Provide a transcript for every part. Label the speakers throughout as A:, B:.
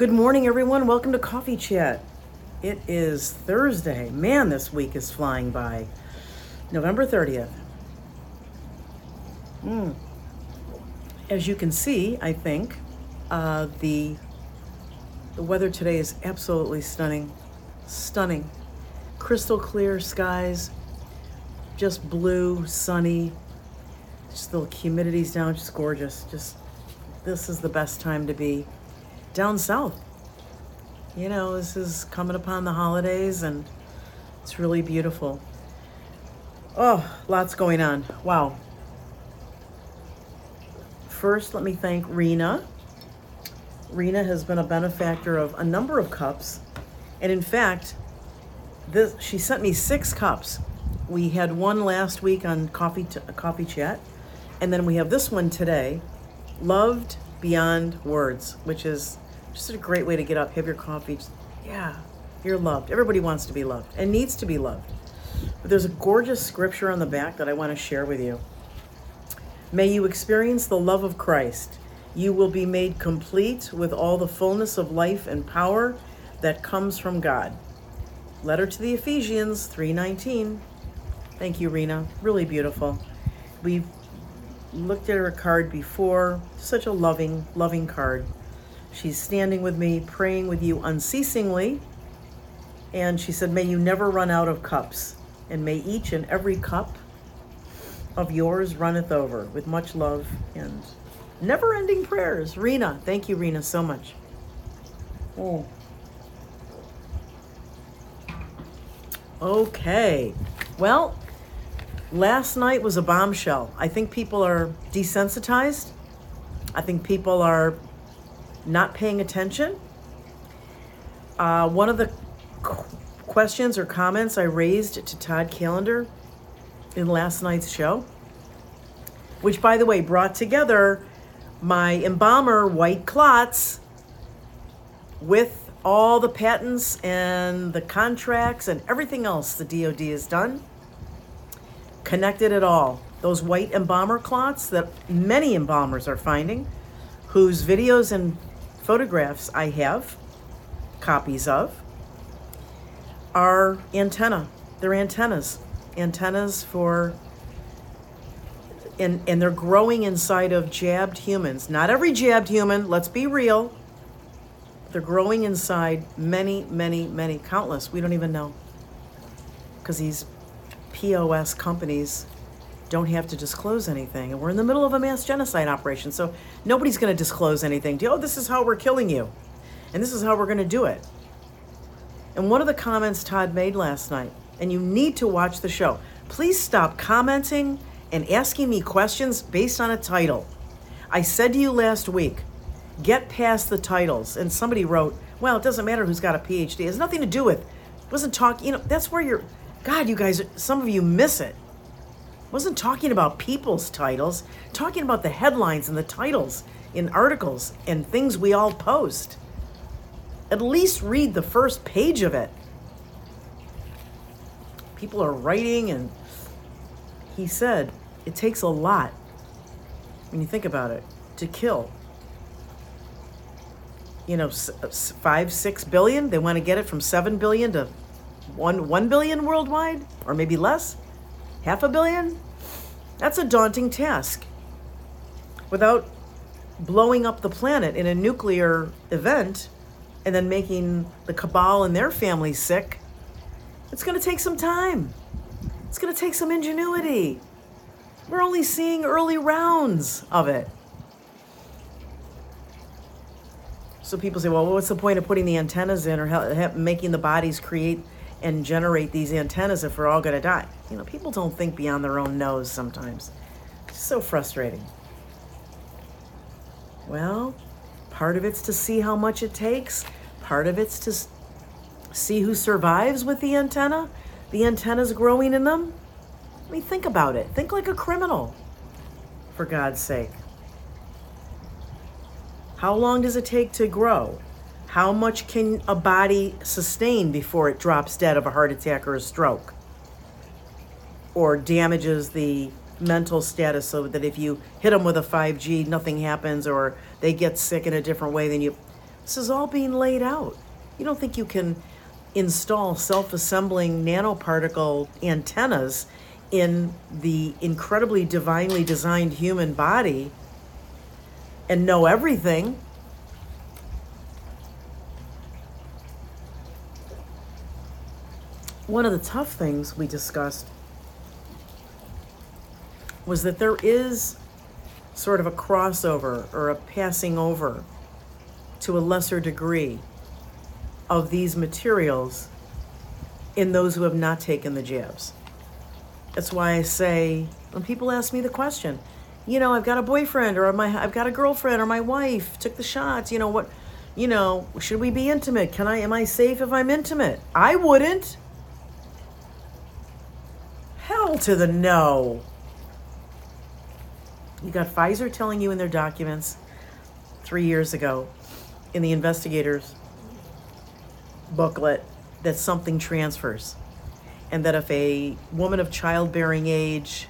A: Good morning, everyone. Welcome to Coffee Chat. It is Thursday. Man, this week is flying by. November 30th. Mm. As you can see, I think, uh, the, the weather today is absolutely stunning. Stunning. Crystal clear skies, just blue, sunny, just the humidity's down, just gorgeous. Just this is the best time to be down south. You know, this is coming upon the holidays and it's really beautiful. Oh, lots going on. Wow. First, let me thank Rena. Rena has been a benefactor of a number of cups. And in fact, this she sent me six cups. We had one last week on coffee t- coffee chat, and then we have this one today, loved beyond words, which is just a great way to get up, have your coffee. Just, yeah, you're loved. Everybody wants to be loved and needs to be loved. But there's a gorgeous scripture on the back that I want to share with you. May you experience the love of Christ. You will be made complete with all the fullness of life and power that comes from God. Letter to the Ephesians 3:19. Thank you, Rena. Really beautiful. We've looked at her card before. Such a loving, loving card. She's standing with me, praying with you unceasingly. And she said, May you never run out of cups, and may each and every cup of yours runneth over with much love and never ending prayers. Rena, thank you, Rena, so much. Oh. Okay. Well, last night was a bombshell. I think people are desensitized. I think people are not paying attention. Uh, one of the qu- questions or comments I raised to Todd Callender in last night's show, which, by the way, brought together my embalmer white clots with all the patents and the contracts and everything else the DoD has done, connected at all. Those white embalmer clots that many embalmers are finding, whose videos and photographs I have, copies of, are antenna. They're antennas. Antennas for and and they're growing inside of jabbed humans. Not every jabbed human, let's be real. They're growing inside many, many, many, countless. We don't even know. Because these POS companies don't have to disclose anything. And we're in the middle of a mass genocide operation. So nobody's going to disclose anything. Oh, this is how we're killing you. And this is how we're going to do it. And one of the comments Todd made last night, and you need to watch the show, please stop commenting and asking me questions based on a title. I said to you last week, get past the titles. And somebody wrote, well, it doesn't matter who's got a PhD. It has nothing to do with, it wasn't talking, you know, that's where you're, God, you guys, some of you miss it. Wasn't talking about people's titles, talking about the headlines and the titles in articles and things we all post. At least read the first page of it. People are writing, and he said, it takes a lot, when you think about it, to kill you know, five, six billion. They want to get it from seven billion to one, one billion worldwide, or maybe less, half a billion. That's a daunting task. Without blowing up the planet in a nuclear event and then making the cabal and their families sick, it's going to take some time. It's going to take some ingenuity. We're only seeing early rounds of it. So people say, well, what's the point of putting the antennas in or making the bodies create and generate these antennas if we're all going to die? You know, people don't think beyond their own nose sometimes. It's so frustrating. Well, part of it's to see how much it takes, part of it's to see who survives with the antenna. The antenna's growing in them. I mean, think about it. Think like a criminal, for God's sake. How long does it take to grow? How much can a body sustain before it drops dead of a heart attack or a stroke? Or damages the mental status so that if you hit them with a 5G, nothing happens, or they get sick in a different way than you. This is all being laid out. You don't think you can install self assembling nanoparticle antennas in the incredibly divinely designed human body and know everything. One of the tough things we discussed was that there is sort of a crossover or a passing over to a lesser degree of these materials in those who have not taken the jabs. That's why I say when people ask me the question, you know, I've got a boyfriend or my I've got a girlfriend or my wife took the shots, you know, what you know, should we be intimate? Can I am I safe if I'm intimate? I wouldn't. Hell to the no. You got Pfizer telling you in their documents 3 years ago in the investigators booklet that something transfers and that if a woman of childbearing age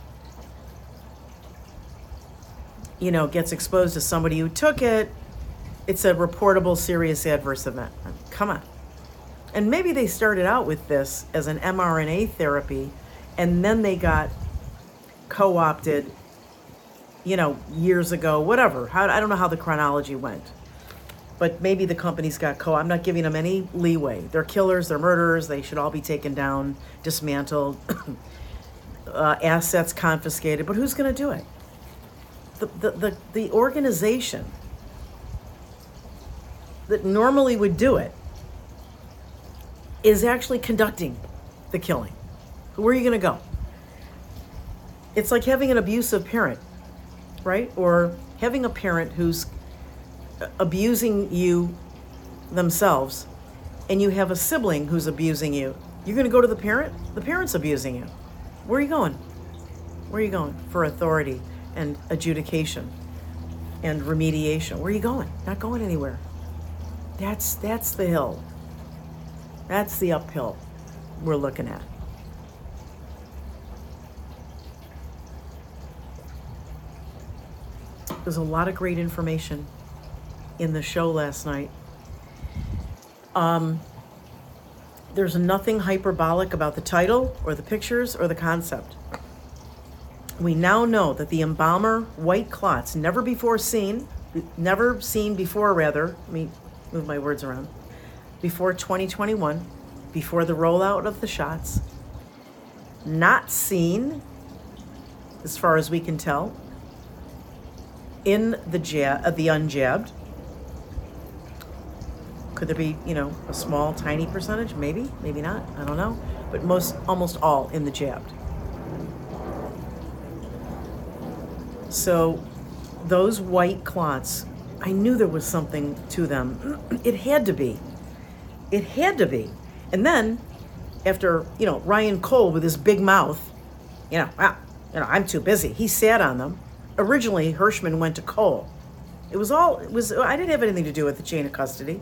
A: you know gets exposed to somebody who took it it's a reportable serious adverse event come on and maybe they started out with this as an mRNA therapy and then they got co-opted you know years ago whatever how I don't know how the chronology went but maybe the company's got co. I'm not giving them any leeway. They're killers. They're murderers. They should all be taken down, dismantled, uh, assets confiscated. But who's going to do it? The, the, the, the organization that normally would do it is actually conducting the killing. Where are you going to go? It's like having an abusive parent, right? Or having a parent who's uh, abusing you themselves and you have a sibling who's abusing you, you're going to go to the parent? The parent's abusing you. Where are you going? Where are you going? For authority and adjudication and remediation. Where are you going? Not going anywhere. That's that's the hill. That's the uphill we're looking at. There's a lot of great information in the show last night. Um, there's nothing hyperbolic about the title or the pictures or the concept. We now know that the embalmer white clots, never before seen, never seen before, rather, let me move my words around, before 2021, before the rollout of the shots, not seen, as far as we can tell, in the jab, uh, the unjabbed, could there be, you know, a small, tiny percentage? Maybe, maybe not. I don't know. But most, almost all in the jabbed. So those white clots, I knew there was something to them. It had to be. It had to be. And then, after, you know, Ryan Cole with his big mouth, you know, well, you know, I'm too busy. He sat on them. Originally, Hirschman went to Cole. It was all, it was, I didn't have anything to do with the chain of custody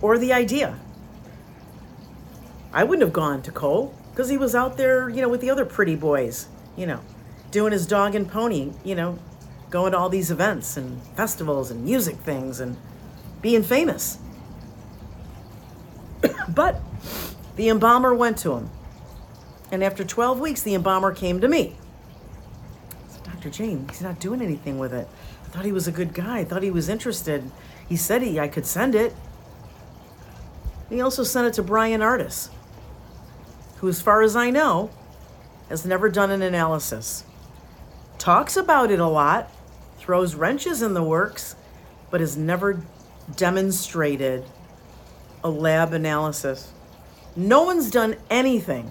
A: or the idea. I wouldn't have gone to Cole because he was out there, you know, with the other pretty boys, you know, doing his dog and pony, you know, going to all these events and festivals and music things and being famous. but the embalmer went to him. And after 12 weeks, the embalmer came to me. Dr. Jane, he's not doing anything with it. I thought he was a good guy. I thought he was interested. He said he I could send it. He also sent it to Bryan Ardis, who, as far as I know, has never done an analysis. Talks about it a lot, throws wrenches in the works, but has never demonstrated a lab analysis. No one's done anything.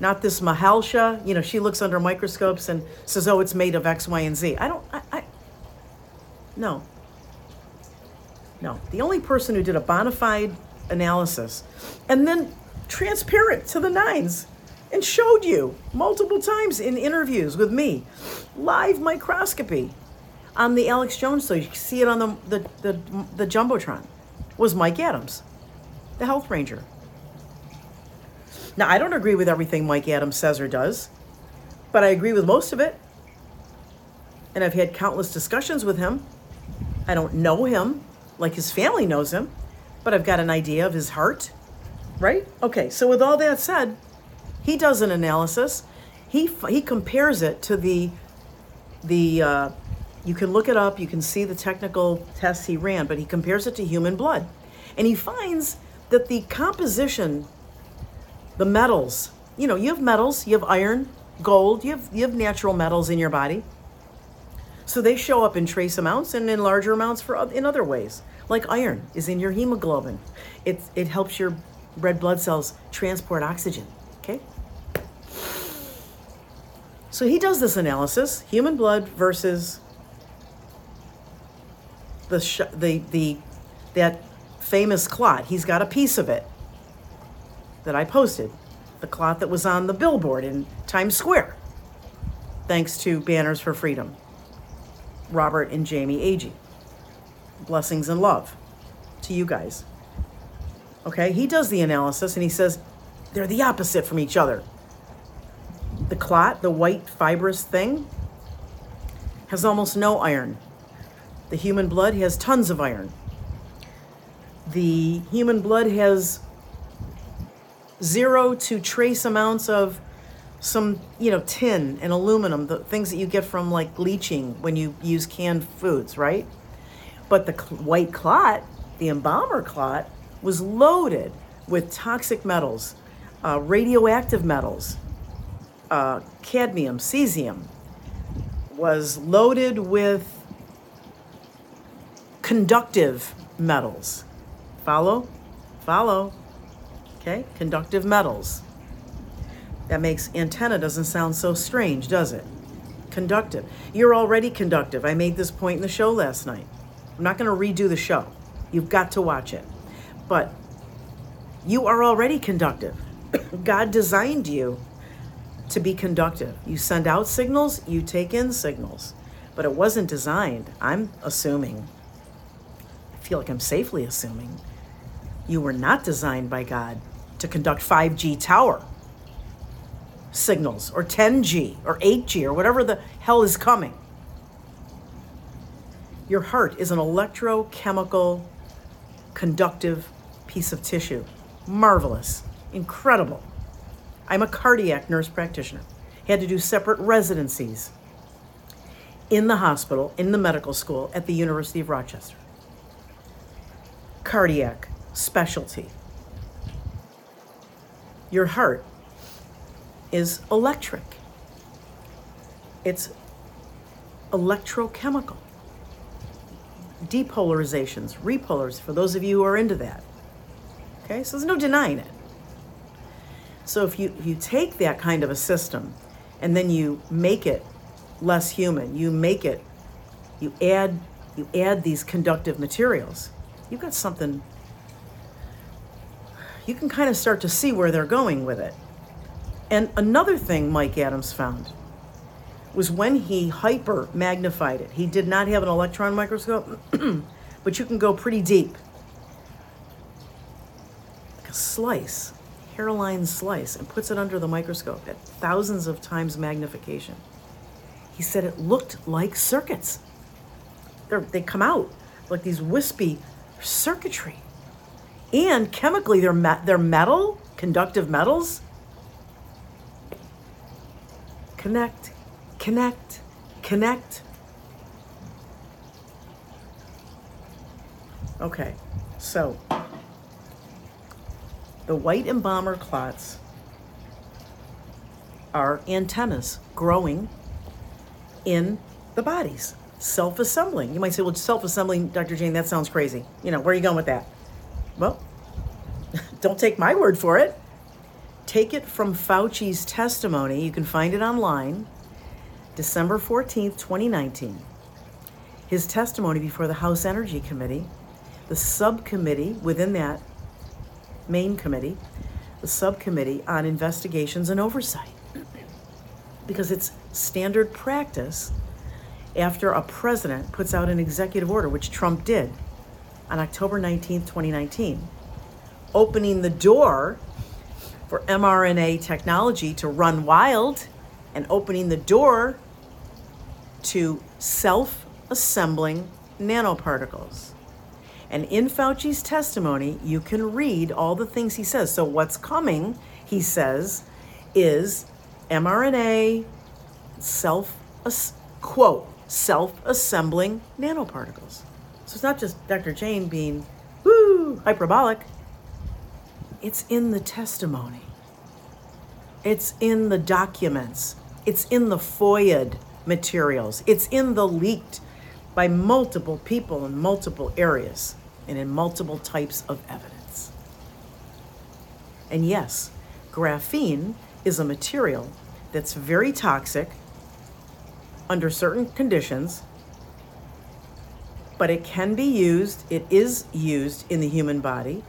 A: Not this Mihalcea, you know, she looks under microscopes and says, oh, it's made of X, Y, and Z. I don't, I, I no. No. The only person who did a bona fide analysis and then transparent to the nines and showed you multiple times in interviews with me live microscopy on the Alex Jones so you can see it on the, the, the, the Jumbotron was Mike Adams, the health ranger. Now, I don't agree with everything Mike Adams says or does, but I agree with most of it. And I've had countless discussions with him. I don't know him like his family knows him, but I've got an idea of his heart, right? Okay, so with all that said, he does an analysis. He he compares it to the the uh, you can look it up. You can see the technical tests he ran, but he compares it to human blood, and he finds that the composition, the metals, you know, you have metals, you have iron, gold, you have you have natural metals in your body. So they show up in trace amounts and in larger amounts for in other ways. Like iron is in your hemoglobin. It it helps your red blood cells transport oxygen. Okay? So he does this analysis, human blood versus the the the that famous clot. He's got a piece of it that I posted, the clot that was on the billboard in Times Square. Thanks to Banners for Freedom, Robert and Jamie Agee. Blessings and love to you guys. Okay, he does the analysis and he says they're the opposite from each other the clot, the white fibrous thing, has almost no iron. The human blood has tons of iron. The human blood has zero to trace amounts of some, you know, tin and aluminum, the things that you get from like leaching when you use canned foods, right? But the cl- white clot, the embalmer clot, was loaded with toxic metals, uh, radioactive metals, uh, cadmium, cesium, was loaded with conductive metals. Follow? Follow. Okay, conductive metals. That makes antenna doesn't sound so strange, does it? Conductive. You're already conductive. I made this point in the show last night. I'm not going to redo the show. You've got to watch it. But you are already conductive. God designed you to be conductive. You send out signals, you take in signals. But it wasn't designed, I'm assuming, I feel like I'm safely assuming, you were not designed by God to conduct 5G tower signals or 10G or 8G or whatever the hell is coming. Your heart is an electrochemical conductive piece of tissue. Marvelous, incredible. I'm a cardiac nurse practitioner. Had to do separate residencies in the hospital, in the medical school at the University of Rochester. Cardiac specialty. Your heart is electric. It's electrochemical. Depolarizations, repolars, for those of you who are into that. Okay, so there's no denying it. So if you if you take that kind of a system and then you make it less human, you make it you add you add these conductive materials, you've got something you can kind of start to see where they're going with it. And another thing Mike Adams found was when he hyper magnified it. He did not have an electron microscope, but you can go pretty deep. Like a slice hairline slice and puts it under the microscope at thousands of times magnification. He said it looked like circuits. They're, they come out like these wispy circuitry. And chemically, they're, me- they're metal, conductive metals. Connect, connect, connect. Okay, so the white embalmer clots are antennas growing in the bodies, self assembling. You might say, well, self assembling, Dr. Jane, that sounds crazy. You know, where are you going with that? Well, don't take my word for it. Take it from Fauci's testimony. You can find it online, December 14th, 2019. His testimony before the House Energy Committee, the subcommittee within that main committee, the subcommittee on investigations and oversight. Because it's standard practice after a president puts out an executive order, which Trump did on October 19th, 2019, opening the door for mRNA technology to run wild and opening the door to self assembling nanoparticles. And in Fauci's testimony, you can read all the things he says. So, what's coming, he says, is mRNA self, quote, self assembling nanoparticles. So, it's not just Dr. Jane being, woo, hyperbolic. It's in the testimony, it's in the documents, it's in the FOIA materials, it's in the leaked by multiple people in multiple areas and in multiple types of evidence. And yes, graphene is a material that's very toxic under certain conditions, but it can be used, it is used in the human body.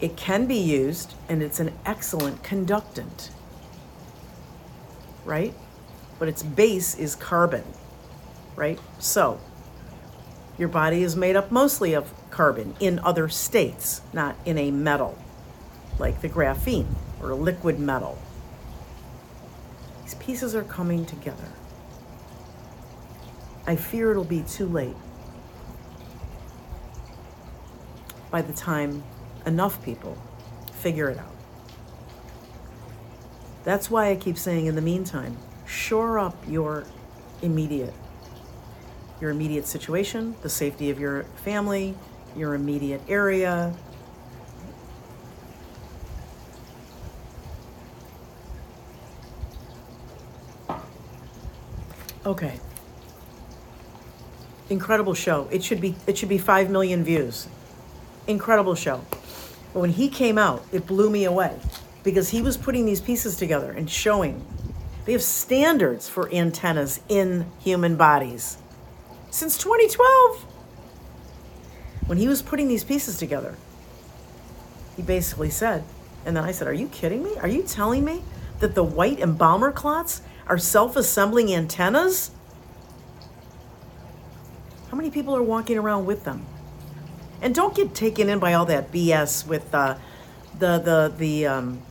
A: It can be used, and it's an excellent conductant, right? But its base is carbon right? So, your body is made up mostly of carbon in other states, not in a metal like the graphene or a liquid metal. These pieces are coming together. I fear it'll be too late by the time enough people figure it out. That's why I keep saying, in the meantime, shore up your immediate your immediate situation, the safety of your family, your immediate area. Okay. Incredible show. It should be it should be 5 million views. Incredible show. But when he came out, it blew me away because he was putting these pieces together and showing they have standards for antennas in human bodies since 2012. When he was putting these pieces together, he basically said, and then I said, Are you kidding me? Are you telling me that the white embalmer clots are self assembling antennas? How many people are walking around with them? And don't get taken in by all that BS with uh, the the the um,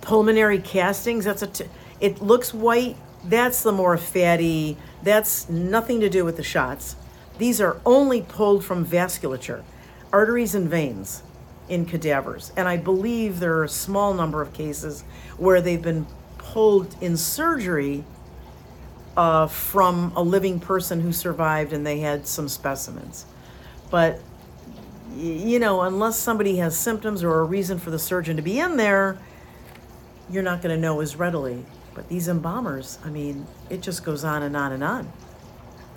A: pulmonary castings. That's a. T- it looks white. That's the more fatty that's nothing to do with the shots. These are only pulled from vasculature, arteries and veins in cadavers. And I believe there are a small number of cases where they've been pulled in surgery uh, from a living person who survived and they had some specimens. But, you know, unless somebody has symptoms or a reason for the surgeon to be in there, you're not going to know as readily. But these embalmers, I mean, it just goes on and on and on.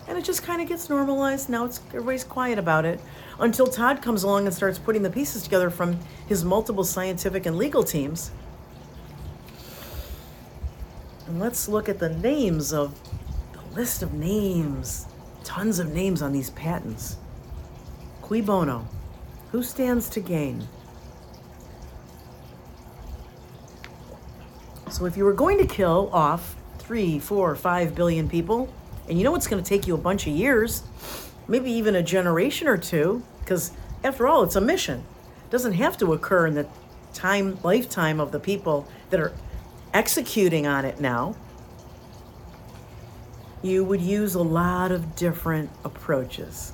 A: And it just kind of gets normalized. Now it's everybody's quiet about it until Todd comes along and starts putting the pieces together from his multiple scientific and legal teams. And let's look at the names of the list of names. Tons of names on these patents. Cui bono? Who stands to gain? So if you were going to kill off three, four, five billion people, and you know it's going to take you a bunch of years, maybe even a generation or two, because after all, it's a mission. It doesn't have to occur in the time lifetime of the people that are executing on it now. You would use a lot of different approaches.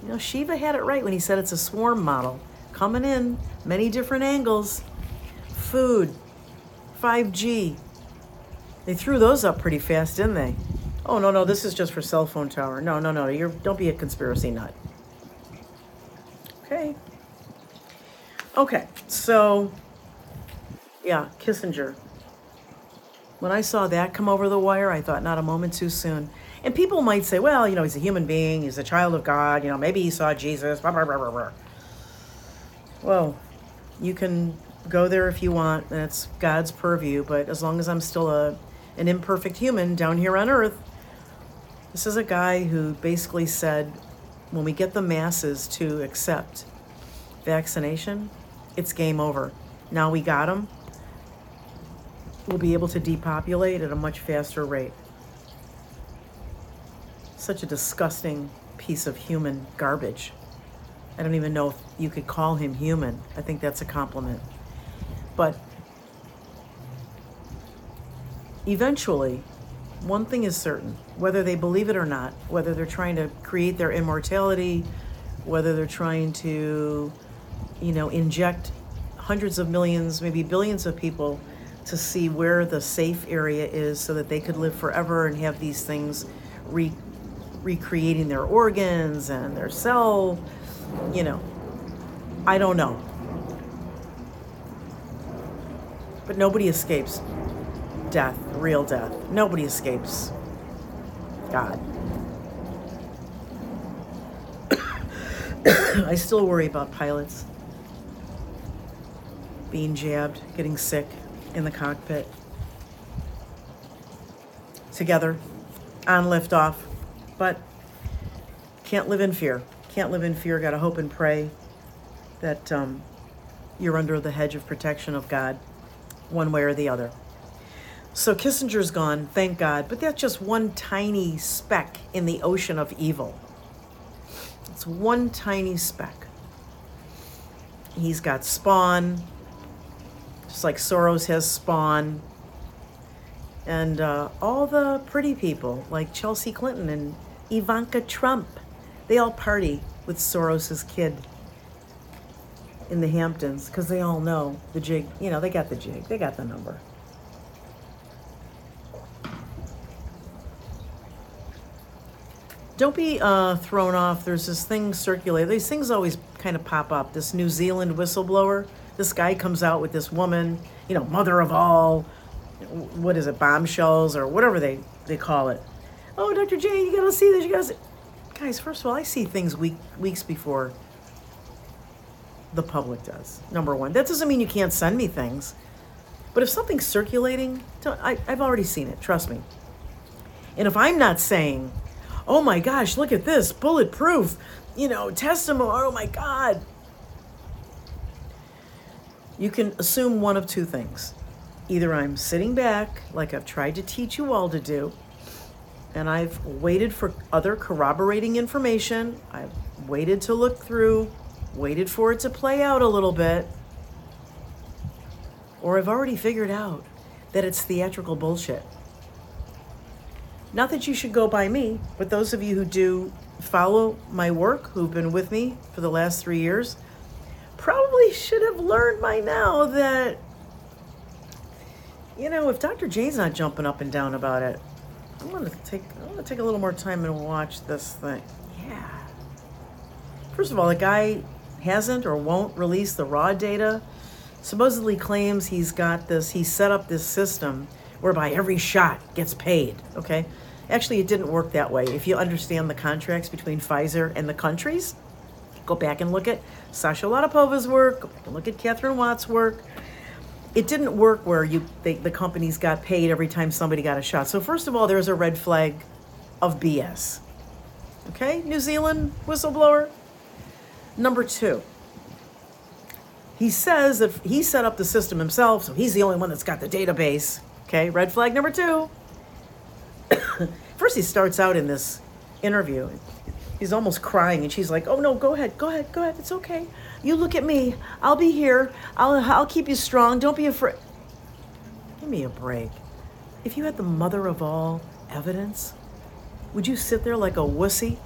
A: You know, Shiva had it right when he said it's a swarm model, coming in many different angles. Food, 5G. They threw those up pretty fast, didn't they? Oh no, no, this is just for cell phone tower. No, no, no, you're don't be a conspiracy nut. Okay. Okay, so yeah, Kissinger. When I saw that come over the wire, I thought not a moment too soon. And people might say, well, you know, he's a human being, he's a child of God, you know, maybe he saw Jesus, blah, blah, blah, blah, blah. Well, you can go there if you want. That's God's purview. But as long as I'm still a an imperfect human down here on earth, this is a guy who basically said, when we get the masses to accept vaccination, it's game over. Now we got them. We'll be able to depopulate at a much faster rate. Such a disgusting piece of human garbage. I don't even know if you could call him human. I think that's a compliment. But eventually, one thing is certain whether they believe it or not, whether they're trying to create their immortality, whether they're trying to, you know, inject hundreds of millions, maybe billions of people to see where the safe area is so that they could live forever and have these things re- recreating their organs and their cell, you know. I don't know. But nobody escapes death, real death. Nobody escapes God. I still worry about pilots being jabbed, getting sick in the cockpit. Together, on liftoff. But can't live in fear. Can't live in fear. Gotta hope and pray that um, you're under the hedge of protection of God, one way or the other. So Kissinger's gone, thank God, but that's just one tiny speck in the ocean of evil. It's one tiny speck. He's got Spawn, just like Soros has Spawn, and uh, all the pretty people like Chelsea Clinton and Ivanka Trump. They all party with Soros's kid in the Hamptons because they all know the jig. You know, they got the jig, they got the number. Don't be uh, thrown off. There's this thing circulating. These things always kind of pop up. This New Zealand whistleblower. This guy comes out with this woman, you know, mother of all, what is it, bombshells or whatever they, they call it. Oh, Dr. J, you gotta see this. You gotta see. Guys, first of all, I see things week, weeks before the public does. Number one. That doesn't mean you can't send me things. But if something's circulating, I, I've already seen it. Trust me. And if I'm not saying, oh my gosh, look at this, bulletproof, you know, testimony, oh my God. You can assume one of two things. Either I'm sitting back, like I've tried to teach you all to do, and I've waited for other corroborating information, I've waited to look through, waited for it to play out a little bit, or I've already figured out that it's theatrical bullshit. Not that you should go by me, but those of you who do follow my work, who've been with me for the last three years, should have learned by now that, you know, if Dr. J's not jumping up and down about it, I'm gonna take I'm gonna take a little more time and watch this thing. Yeah. First of all, the guy hasn't or won't release the raw data. Supposedly claims he's got this. He set up this system whereby every shot gets paid. Okay. Actually, it didn't work that way. If you understand the contracts between Pfizer and the countries, go back and look at Sasha Latypova's work, go back and look at Katherine Watt's work. It didn't work where you they, the companies got paid every time somebody got a shot. So first of all, there's a red flag of BS. Okay, New Zealand whistleblower. Number two, he says that he set up the system himself, so he's the only one that's got the database. Okay, red flag number two. First, he starts out in this interview. He's almost crying, and she's like, "Oh no, go ahead, go ahead, go ahead. It's okay. You look at me. I'll be here. I'll I'll keep you strong. Don't be afraid." Give me a break. If you had the mother of all evidence, would you sit there like a wussy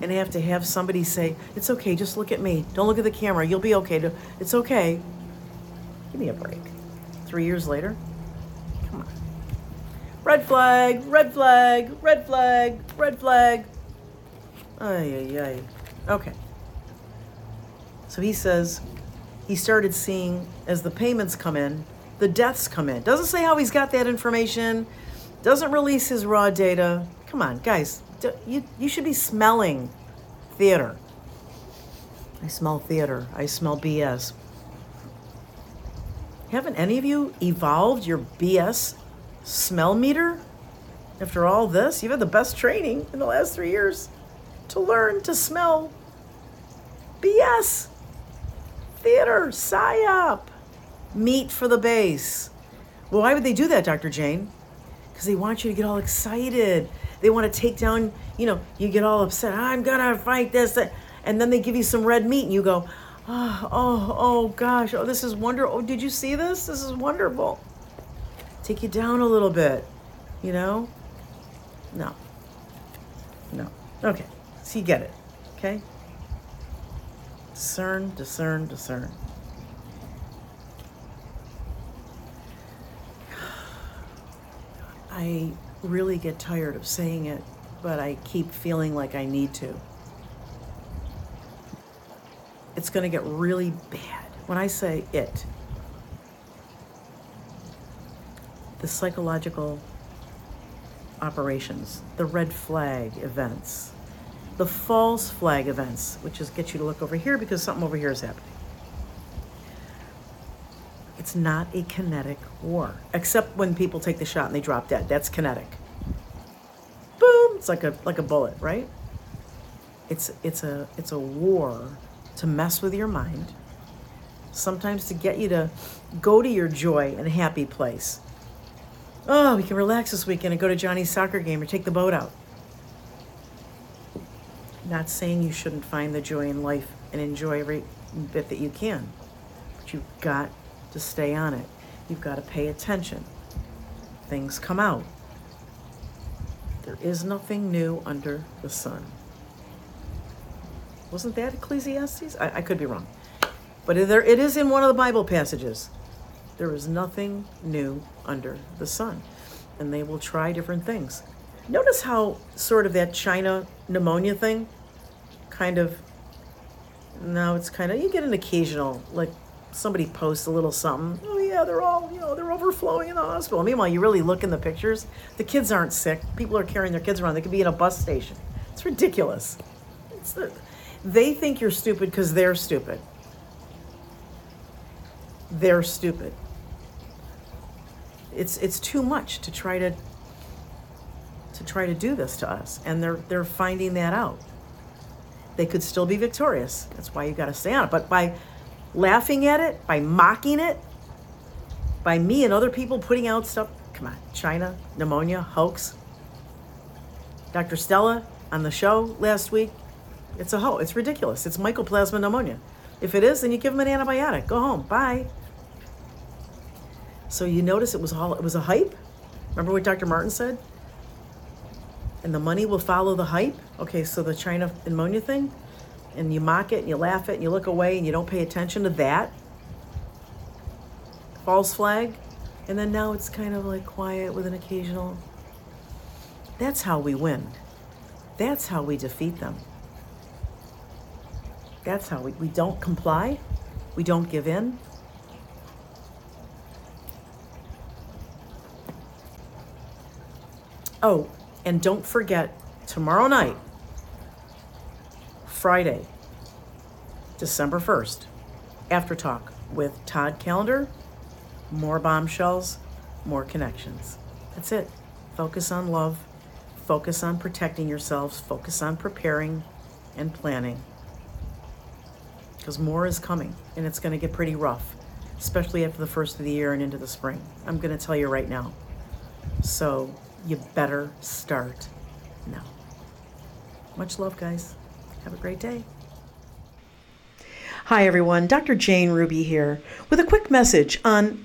A: and have to have somebody say, "It's okay. Just look at me. Don't look at the camera. You'll be okay. It's okay." Give me a break. Three years later. Come on red flag, red flag, red flag, red flag. Ay, ay, ay. Okay. So he says he started seeing as the payments come in, the deaths come in. Doesn't say how he's got that information, doesn't release his raw data. Come on, guys. You, you should be smelling theater. I smell theater. I smell BS. Haven't any of you evolved your BS smell meter? After all this, you've had the best training in the last three years to learn to smell BS. Theater, psyop, meat for the base. Well, why would they do that, Dr. Jane? Because they want you to get all excited. They want to take down, you know, you get all upset. I'm going to fight this. And then they give you some red meat and you go, oh, oh, oh gosh, oh, this is wonderful. Oh, did you see this? This is wonderful take you down a little bit. You know? No. No. Okay. You get it. Okay? Discern, discern, discern. I really get tired of saying it, but I keep feeling like I need to. It's going to get really bad. When I say it, the psychological operations, the red flag events, the false flag events, which is get you to look over here because something over here is happening. It's not a kinetic war, except when people take the shot and they drop dead. That's kinetic. Boom! It's like a like a bullet, right? It's it's a it's a war to mess with your mind. Sometimes to get you to go to your joy and happy place. Oh, we can relax this weekend and go to Johnny's soccer game or take the boat out. Not saying you shouldn't find the joy in life and enjoy every bit that you can, but you've got to stay on it. You've got to pay attention. Things come out. There is nothing new under the sun. Wasn't that Ecclesiastes? I, I could be wrong. But there, it is in one of the Bible passages. There is nothing new under the sun. And they will try different things. Notice how sort of that China pneumonia thing kind of, no, it's kind of, you get an occasional, like somebody posts a little something. Oh yeah, they're all you know they're overflowing in the hospital. Meanwhile, you really look in the pictures. The kids aren't sick. People are carrying their kids around. They could be in a bus station. It's ridiculous. It's the, they think you're stupid because they're stupid. They're stupid. It's it's too much to try to to try to do this to us, and they're they're finding that out. They could still be victorious. That's why you got to stay on it. But by laughing at it, by mocking it, by me and other people putting out stuff. Come on, China, pneumonia, hoax. Dr. Stella on the show last week, it's a hoax. It's ridiculous. It's mycoplasma pneumonia. If it is, then you give them an antibiotic. Go home. Bye. So you notice it was all it was a hype. Remember what Dr. Martin said? And the money will follow the hype. Okay, so the China pneumonia thing, and you mock it and you laugh it and you look away and you don't pay attention to that. False flag. And then now it's kind of like quiet with an occasional. That's how we win. That's how we defeat them. That's how we, we don't comply. We don't give in. Oh and don't forget tomorrow night Friday, December 1st, After Talk with Todd Callender. More bombshells, more connections. That's it. Focus on love, focus on protecting yourselves, focus on preparing and planning. Because more is coming and it's going to get pretty rough, especially after the first of the year and into the spring. I'm going to tell you right now. So you better start now. Much love, guys. Have a great day. Hi, everyone. Dr. Jane Ruby here with a quick message on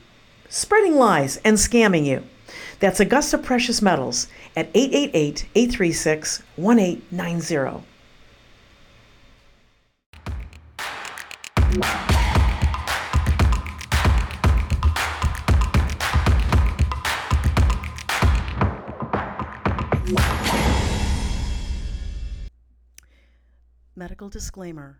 A: spreading lies and scamming you. That's Augusta Precious Metals at 888 836 1890. Medical disclaimer